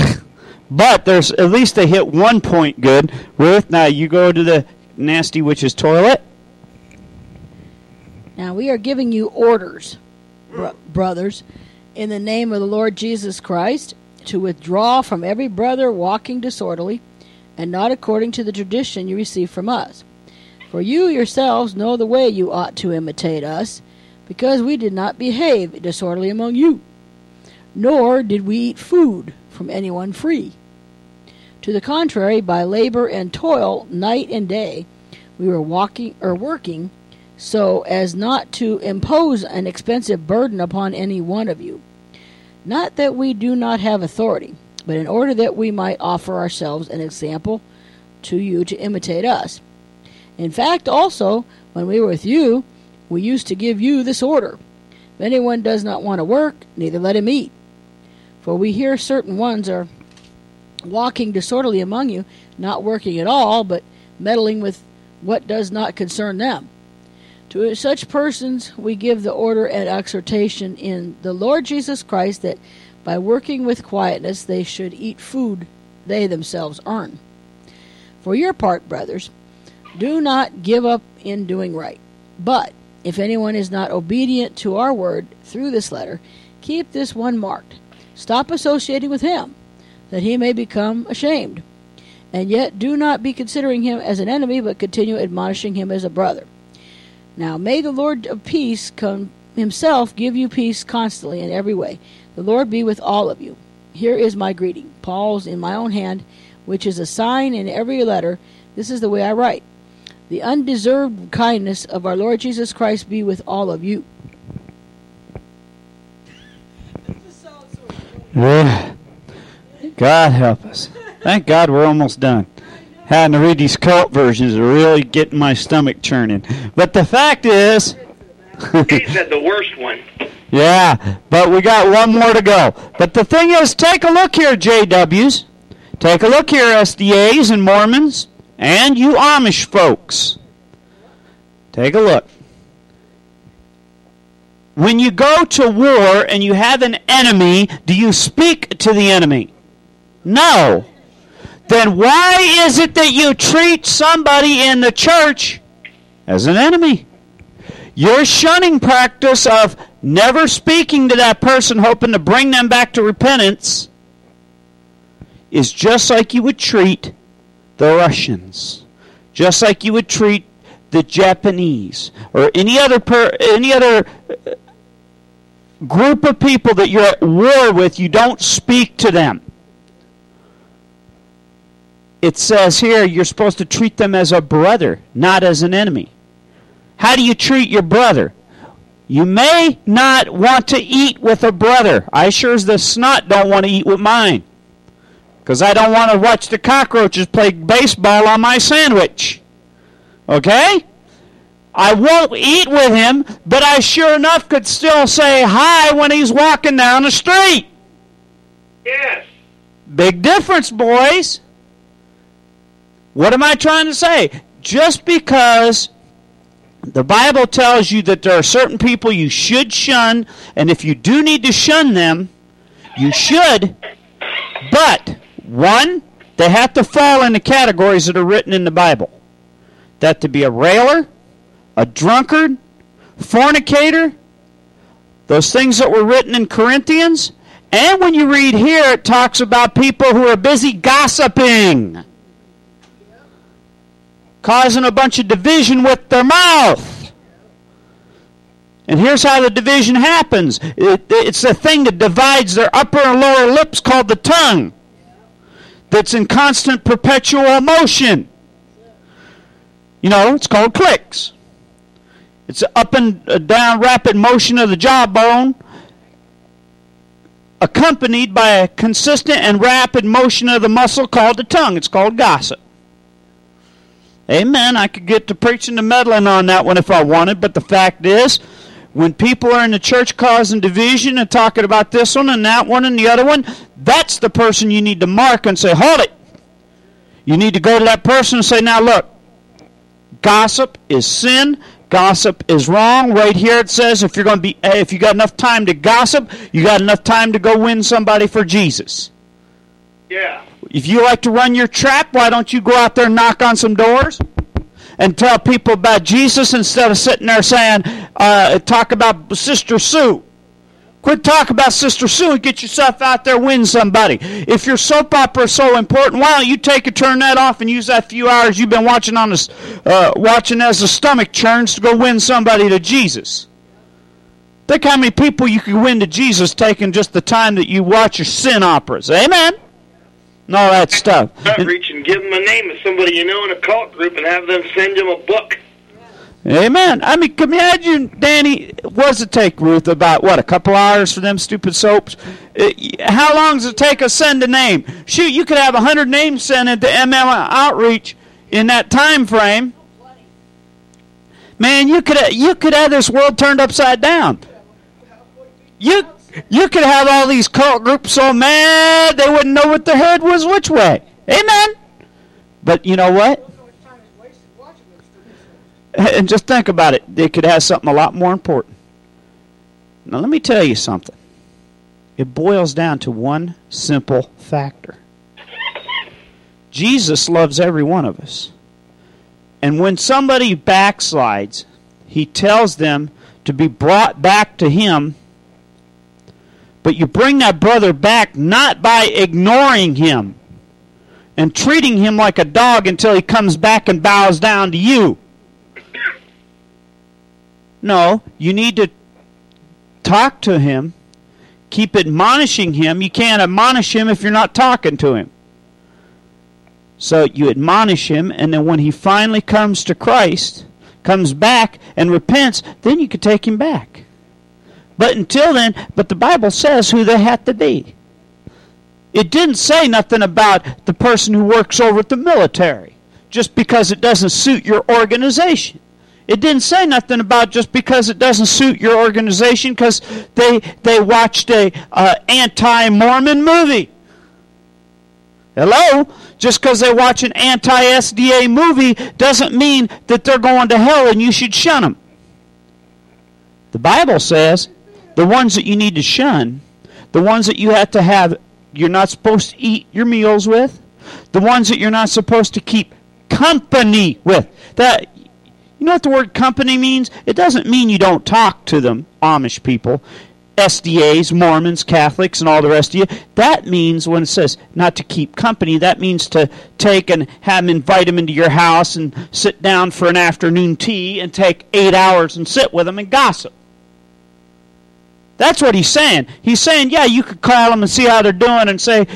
But there's at least they hit one point good. Ruth, now you go to the nasty witch's toilet. Now we are giving you orders, bro- brothers, in the name of the Lord Jesus Christ, to withdraw from every brother walking disorderly, and not according to the tradition you received from us. For you yourselves know the way you ought to imitate us, because we did not behave disorderly among you, nor did we eat food from anyone free. To the contrary, by labor and toil, night and day, we were walking or working so as not to impose an expensive burden upon any one of you. Not that we do not have authority, but in order that we might offer ourselves an example to you to imitate us. In fact, also, when we were with you, we used to give you this order If anyone does not want to work, neither let him eat. For we hear certain ones are walking disorderly among you, not working at all, but meddling with what does not concern them. To such persons we give the order and exhortation in the Lord Jesus Christ that by working with quietness they should eat food they themselves earn. For your part, brothers, do not give up in doing right. But if anyone is not obedient to our word through this letter, keep this one marked. Stop associating with him, that he may become ashamed. And yet do not be considering him as an enemy, but continue admonishing him as a brother. Now may the Lord of peace come himself give you peace constantly in every way. The Lord be with all of you. Here is my greeting. Paul's in my own hand, which is a sign in every letter. This is the way I write. The undeserved kindness of our Lord Jesus Christ be with all of you. Yeah. God help us. Thank God we're almost done. Having to read these cult versions is really getting my stomach churning. But the fact is, He's had the worst one. [laughs] Yeah, but we got one more to go. But the thing is, take a look here, JWs. Take a look here, SDAs and Mormons, and you Amish folks. Take a look. When you go to war and you have an enemy, do you speak to the enemy? No. Then why is it that you treat somebody in the church as an enemy? Your shunning practice of never speaking to that person, hoping to bring them back to repentance, is just like you would treat the Russians, just like you would treat the Japanese or any other per, any other uh, group of people that you're at war with. You don't speak to them. It says here you're supposed to treat them as a brother, not as an enemy. How do you treat your brother? You may not want to eat with a brother. I sure as the snot don't want to eat with mine. Because I don't want to watch the cockroaches play baseball on my sandwich. Okay? I won't eat with him, but I sure enough could still say hi when he's walking down the street. Yes. Big difference, boys. What am I trying to say? Just because the Bible tells you that there are certain people you should shun, and if you do need to shun them, you should. But, one, they have to fall in the categories that are written in the Bible. That to be a railer, a drunkard, fornicator, those things that were written in Corinthians. And when you read here, it talks about people who are busy gossiping causing a bunch of division with their mouth. And here's how the division happens it, it's the thing that divides their upper and lower lips called the tongue, that's in constant perpetual motion. You know, it's called clicks. It's up and uh, down rapid motion of the jawbone, accompanied by a consistent and rapid motion of the muscle called the tongue. It's called gossip. Amen. I could get to preaching to meddling on that one if I wanted, but the fact is, when people are in the church causing division and talking about this one and that one and the other one, that's the person you need to mark and say, hold it. You need to go to that person and say, now look, gossip is sin. Gossip is wrong. Right here it says if you're going to be eh, if you got enough time to gossip, you got enough time to go win somebody for Jesus. Yeah. If you like to run your trap, why don't you go out there and knock on some doors and tell people about Jesus instead of sitting there saying, uh, talk about Sister Sue? Quit talking about Sister Sue and get yourself out there, win somebody. If your soap opera is so important, why don't you take and turn that off and use that few hours you've been watching on this, uh, watching as the stomach churns to go win somebody to Jesus? Think how many people you could win to Jesus taking just the time that you watch your sin operas. Amen and all that stuff. Outreach and give them a name of somebody you know in a cult group and have them send them a book. Amen. I mean, can you imagine, Danny, what does it take, Ruth, about, what, a couple hours for them stupid soaps? Uh, how long does it take us send a name? Shoot, you could have a 100 names sent into MM Outreach in that time frame. Man, you could you could have this world turned upside down. You you could have all these cult groups so mad they wouldn't know what the head was which way. Amen. But you know what? And just think about it. They could have something a lot more important. Now, let me tell you something. It boils down to one simple factor Jesus loves every one of us. And when somebody backslides, he tells them to be brought back to him but you bring that brother back not by ignoring him and treating him like a dog until he comes back and bows down to you. No, you need to talk to him, keep admonishing him. You can't admonish him if you're not talking to him. So you admonish him, and then when he finally comes to Christ, comes back and repents, then you can take him back. But until then, but the Bible says who they have to be. It didn't say nothing about the person who works over at the military just because it doesn't suit your organization. It didn't say nothing about just because it doesn't suit your organization because they they watched a uh, anti-Mormon movie. Hello? Just because they watch an anti-SDA movie doesn't mean that they're going to hell and you should shun them. The Bible says the ones that you need to shun, the ones that you have to have, you're not supposed to eat your meals with, the ones that you're not supposed to keep company with. That you know what the word company means? It doesn't mean you don't talk to them, Amish people, SDAs, Mormons, Catholics, and all the rest of you. That means when it says not to keep company, that means to take and have them invite them into your house and sit down for an afternoon tea and take eight hours and sit with them and gossip. That's what he's saying. He's saying, yeah, you could call them and see how they're doing and say,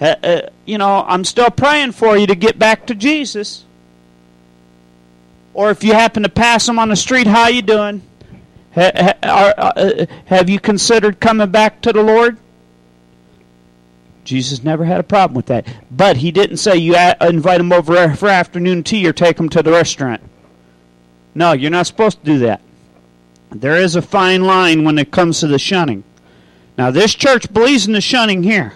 uh, uh, you know, I'm still praying for you to get back to Jesus. Or if you happen to pass them on the street, how you doing? Are, uh, have you considered coming back to the Lord? Jesus never had a problem with that. But he didn't say you invite them over for afternoon tea or take them to the restaurant. No, you're not supposed to do that. There is a fine line when it comes to the shunning. Now, this church believes in the shunning here.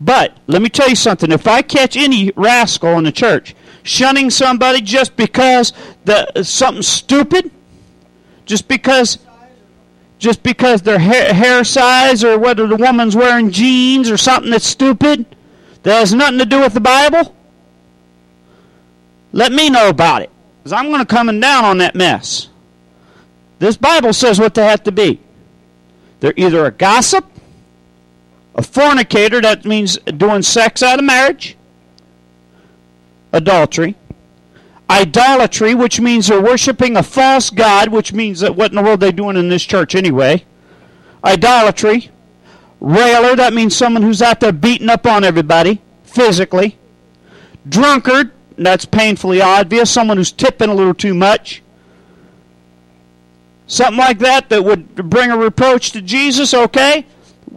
But let me tell you something. If I catch any rascal in the church shunning somebody just because the something stupid, just because just because their hair, hair size or whether the woman's wearing jeans or something that's stupid that has nothing to do with the Bible, let me know about it. Because I'm going to come and down on that mess. This Bible says what they have to be. They're either a gossip, a fornicator, that means doing sex out of marriage, adultery, idolatry, which means they're worshiping a false god, which means that what in the world are they doing in this church anyway? Idolatry, railer, that means someone who's out there beating up on everybody physically, drunkard, that's painfully obvious, someone who's tipping a little too much something like that that would bring a reproach to Jesus, okay?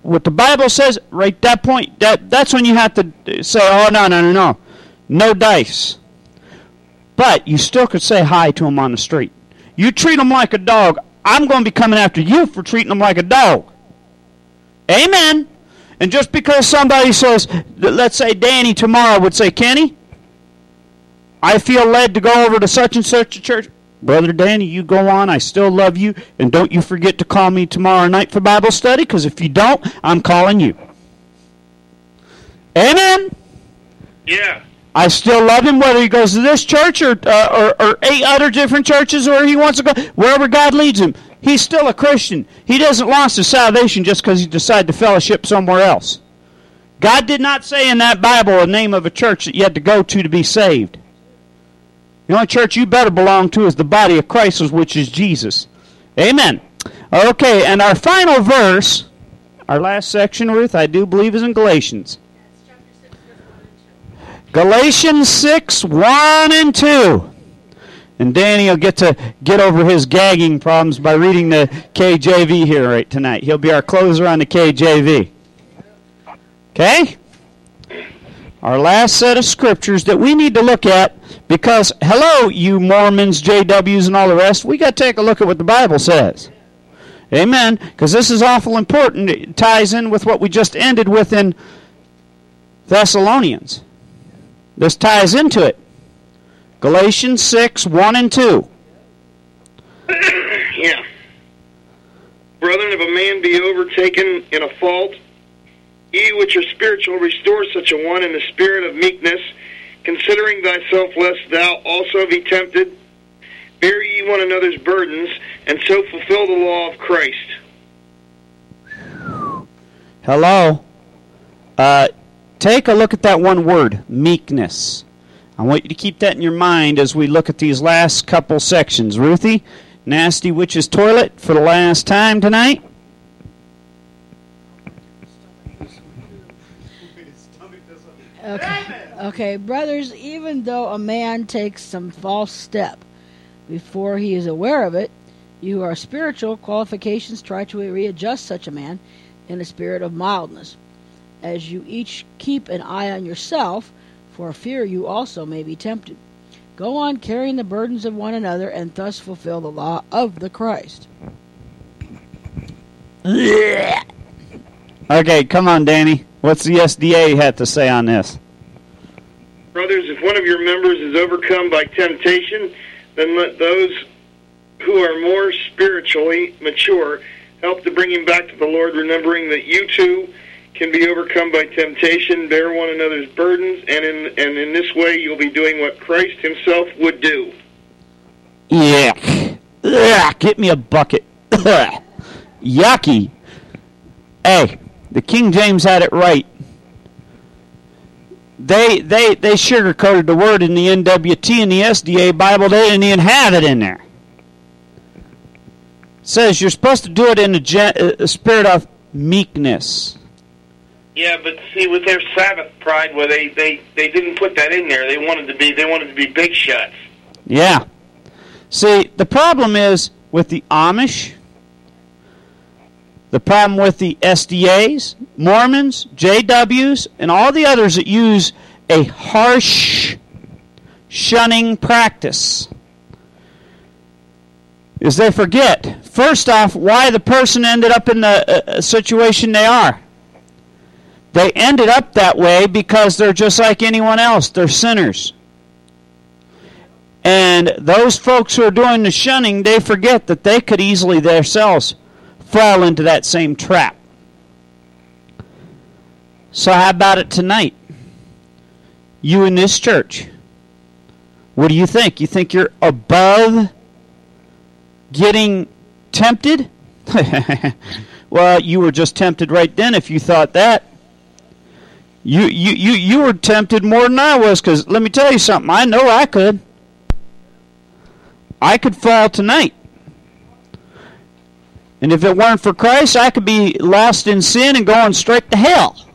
What the Bible says, right that point, that that's when you have to say, oh no, no, no, no, no dice. But you still could say hi to him on the street. You treat him like a dog. I'm going to be coming after you for treating him like a dog. Amen. And just because somebody says, let's say Danny tomorrow would say, Kenny, I feel led to go over to such and such a church. Brother Danny, you go on. I still love you. And don't you forget to call me tomorrow night for Bible study, because if you don't, I'm calling you. Amen? Yeah. I still love him whether he goes to this church or, uh, or, or eight other different churches or he wants to go wherever God leads him. He's still a Christian. He doesn't lose his salvation just because he decided to fellowship somewhere else. God did not say in that Bible a name of a church that you had to go to to be saved. The only church you better belong to is the body of Christ, which is Jesus. Amen. Okay, and our final verse, our last section, Ruth, I do believe is in Galatians. Galatians 6, 1 and 2. And Danny will get to get over his gagging problems by reading the KJV here right tonight. He'll be our closer on the KJV. Okay? Our last set of scriptures that we need to look at because, hello, you Mormons, JWs, and all the rest, we got to take a look at what the Bible says. Amen. Because this is awful important. It ties in with what we just ended with in Thessalonians. This ties into it. Galatians 6, 1 and 2. [coughs] yeah. Brethren, if a man be overtaken in a fault, ye which are spiritual, restore such a one in the spirit of meekness, considering thyself lest thou also be tempted. Bear ye one another's burdens, and so fulfill the law of Christ. Hello. Uh, take a look at that one word, meekness. I want you to keep that in your mind as we look at these last couple sections. Ruthie, Nasty Witch's Toilet for the last time tonight. Okay. Brothers, even though a man takes some false step before he is aware of it, you who are spiritual qualifications try to readjust such a man in a spirit of mildness, as you each keep an eye on yourself, for fear you also may be tempted. Go on carrying the burdens of one another and thus fulfill the law of the Christ. Okay, come on, Danny. What's the SDA have to say on this? Brothers, if one of your members is overcome by temptation, then let those who are more spiritually mature help to bring him back to the Lord, remembering that you too can be overcome by temptation, bear one another's burdens, and in and in this way you'll be doing what Christ himself would do. Yeah. Ugh, get me a bucket. [coughs] Yucky. Hey, the King James had it right. They they they sugarcoated the word in the NWT and the SDA Bible. They didn't even have it in there. It says you're supposed to do it in a, gen- uh, a spirit of meekness. Yeah, but see, with their Sabbath pride, where they, they, they didn't put that in there, they wanted to be they wanted to be big shots. Yeah. See, the problem is with the Amish, the problem with the SDAs, Mormons, JWs, and all the others that use a harsh shunning practice is they forget, first off, why the person ended up in the uh, situation they are. They ended up that way because they're just like anyone else. They're sinners. And those folks who are doing the shunning, they forget that they could easily themselves fall into that same trap. So, how about it tonight? You in this church. What do you think? You think you're above getting tempted? [laughs] well, you were just tempted right then if you thought that. You, you, you, you were tempted more than I was because let me tell you something. I know I could. I could fall tonight. And if it weren't for Christ, I could be lost in sin and going straight to hell.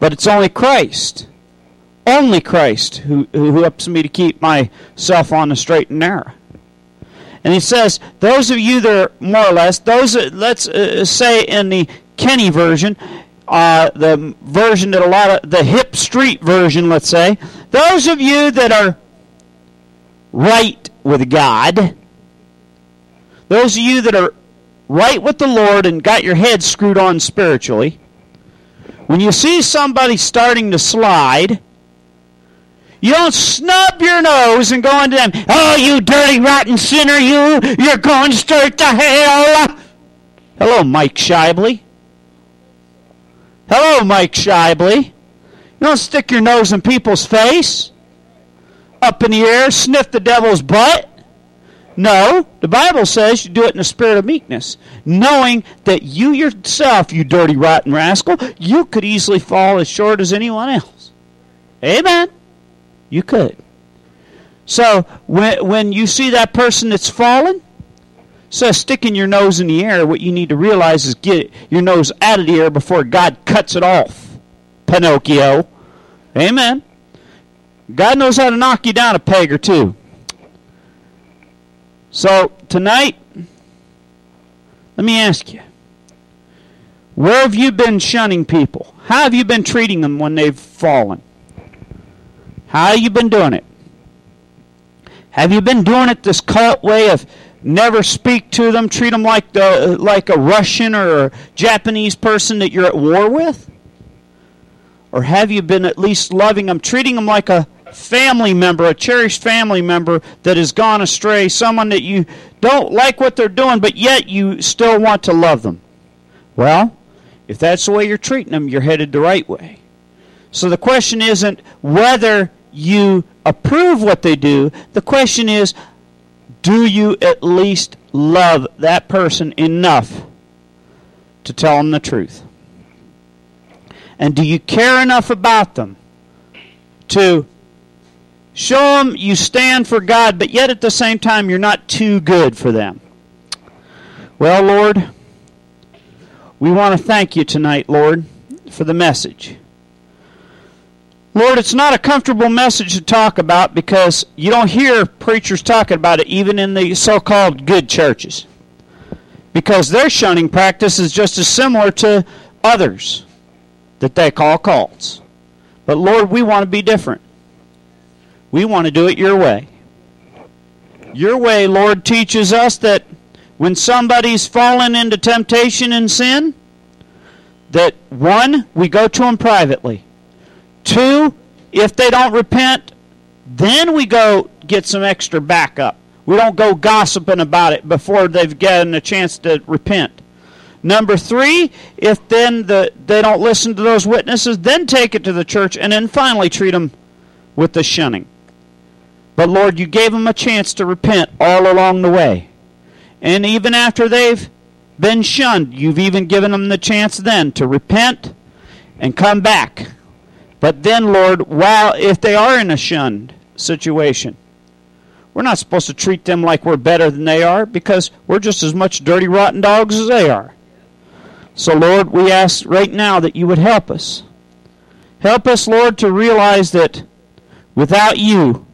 But it's only Christ, only Christ, who, who helps me to keep myself on the straight and narrow. And he says, those of you that are more or less, those, let's uh, say in the Kenny version, uh, the version that a lot of, the hip street version, let's say, those of you that are right with God, those of you that are right with the Lord and got your head screwed on spiritually, when you see somebody starting to slide, you don't snub your nose and go into them, oh, you dirty, rotten sinner, you, you're going straight to hell. Hello, Mike Shibley. Hello, Mike Shibley. You don't stick your nose in people's face, up in the air, sniff the devil's butt. No, the Bible says you do it in a spirit of meekness, knowing that you yourself, you dirty, rotten rascal, you could easily fall as short as anyone else. Amen. You could. So when when you see that person that's fallen, so sticking your nose in the air, what you need to realize is get your nose out of the air before God cuts it off. Pinocchio. Amen. God knows how to knock you down a peg or two. So tonight, let me ask you. Where have you been shunning people? How have you been treating them when they've fallen? How have you been doing it? Have you been doing it this cult way of never speak to them, treat them like the like a Russian or a Japanese person that you're at war with? Or have you been at least loving them, treating them like a family member, a cherished family member that has gone astray, someone that you don't like what they're doing, but yet you still want to love them? Well, if that's the way you're treating them, you're headed the right way. So the question isn't whether you approve what they do. The question is, do you at least love that person enough to tell them the truth? And do you care enough about them to show them you stand for God, but yet at the same time you're not too good for them? Well, Lord, we want to thank you tonight, Lord, for the message. Lord, it's not a comfortable message to talk about because you don't hear preachers talking about it even in the so called good churches. Because their shunning practice is just as similar to others that they call cults. But Lord, we want to be different. We want to do it your way. Your way, Lord, teaches us that when somebody's fallen into temptation and sin, that one, we go to them privately. Two, if they don't repent, then we go get some extra backup. We don't go gossiping about it before they've gotten a chance to repent. Number three, if then the, they don't listen to those witnesses, then take it to the church and then finally treat them with the shunning. But Lord, you gave them a chance to repent all along the way. And even after they've been shunned, you've even given them the chance then to repent and come back. But then, Lord, while if they are in a shunned situation, we're not supposed to treat them like we're better than they are because we're just as much dirty, rotten dogs as they are. So, Lord, we ask right now that you would help us. Help us, Lord, to realize that without you,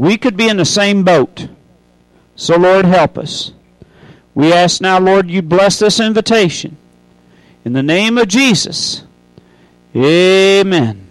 we could be in the same boat. So, Lord, help us. We ask now, Lord, you bless this invitation. In the name of Jesus, amen.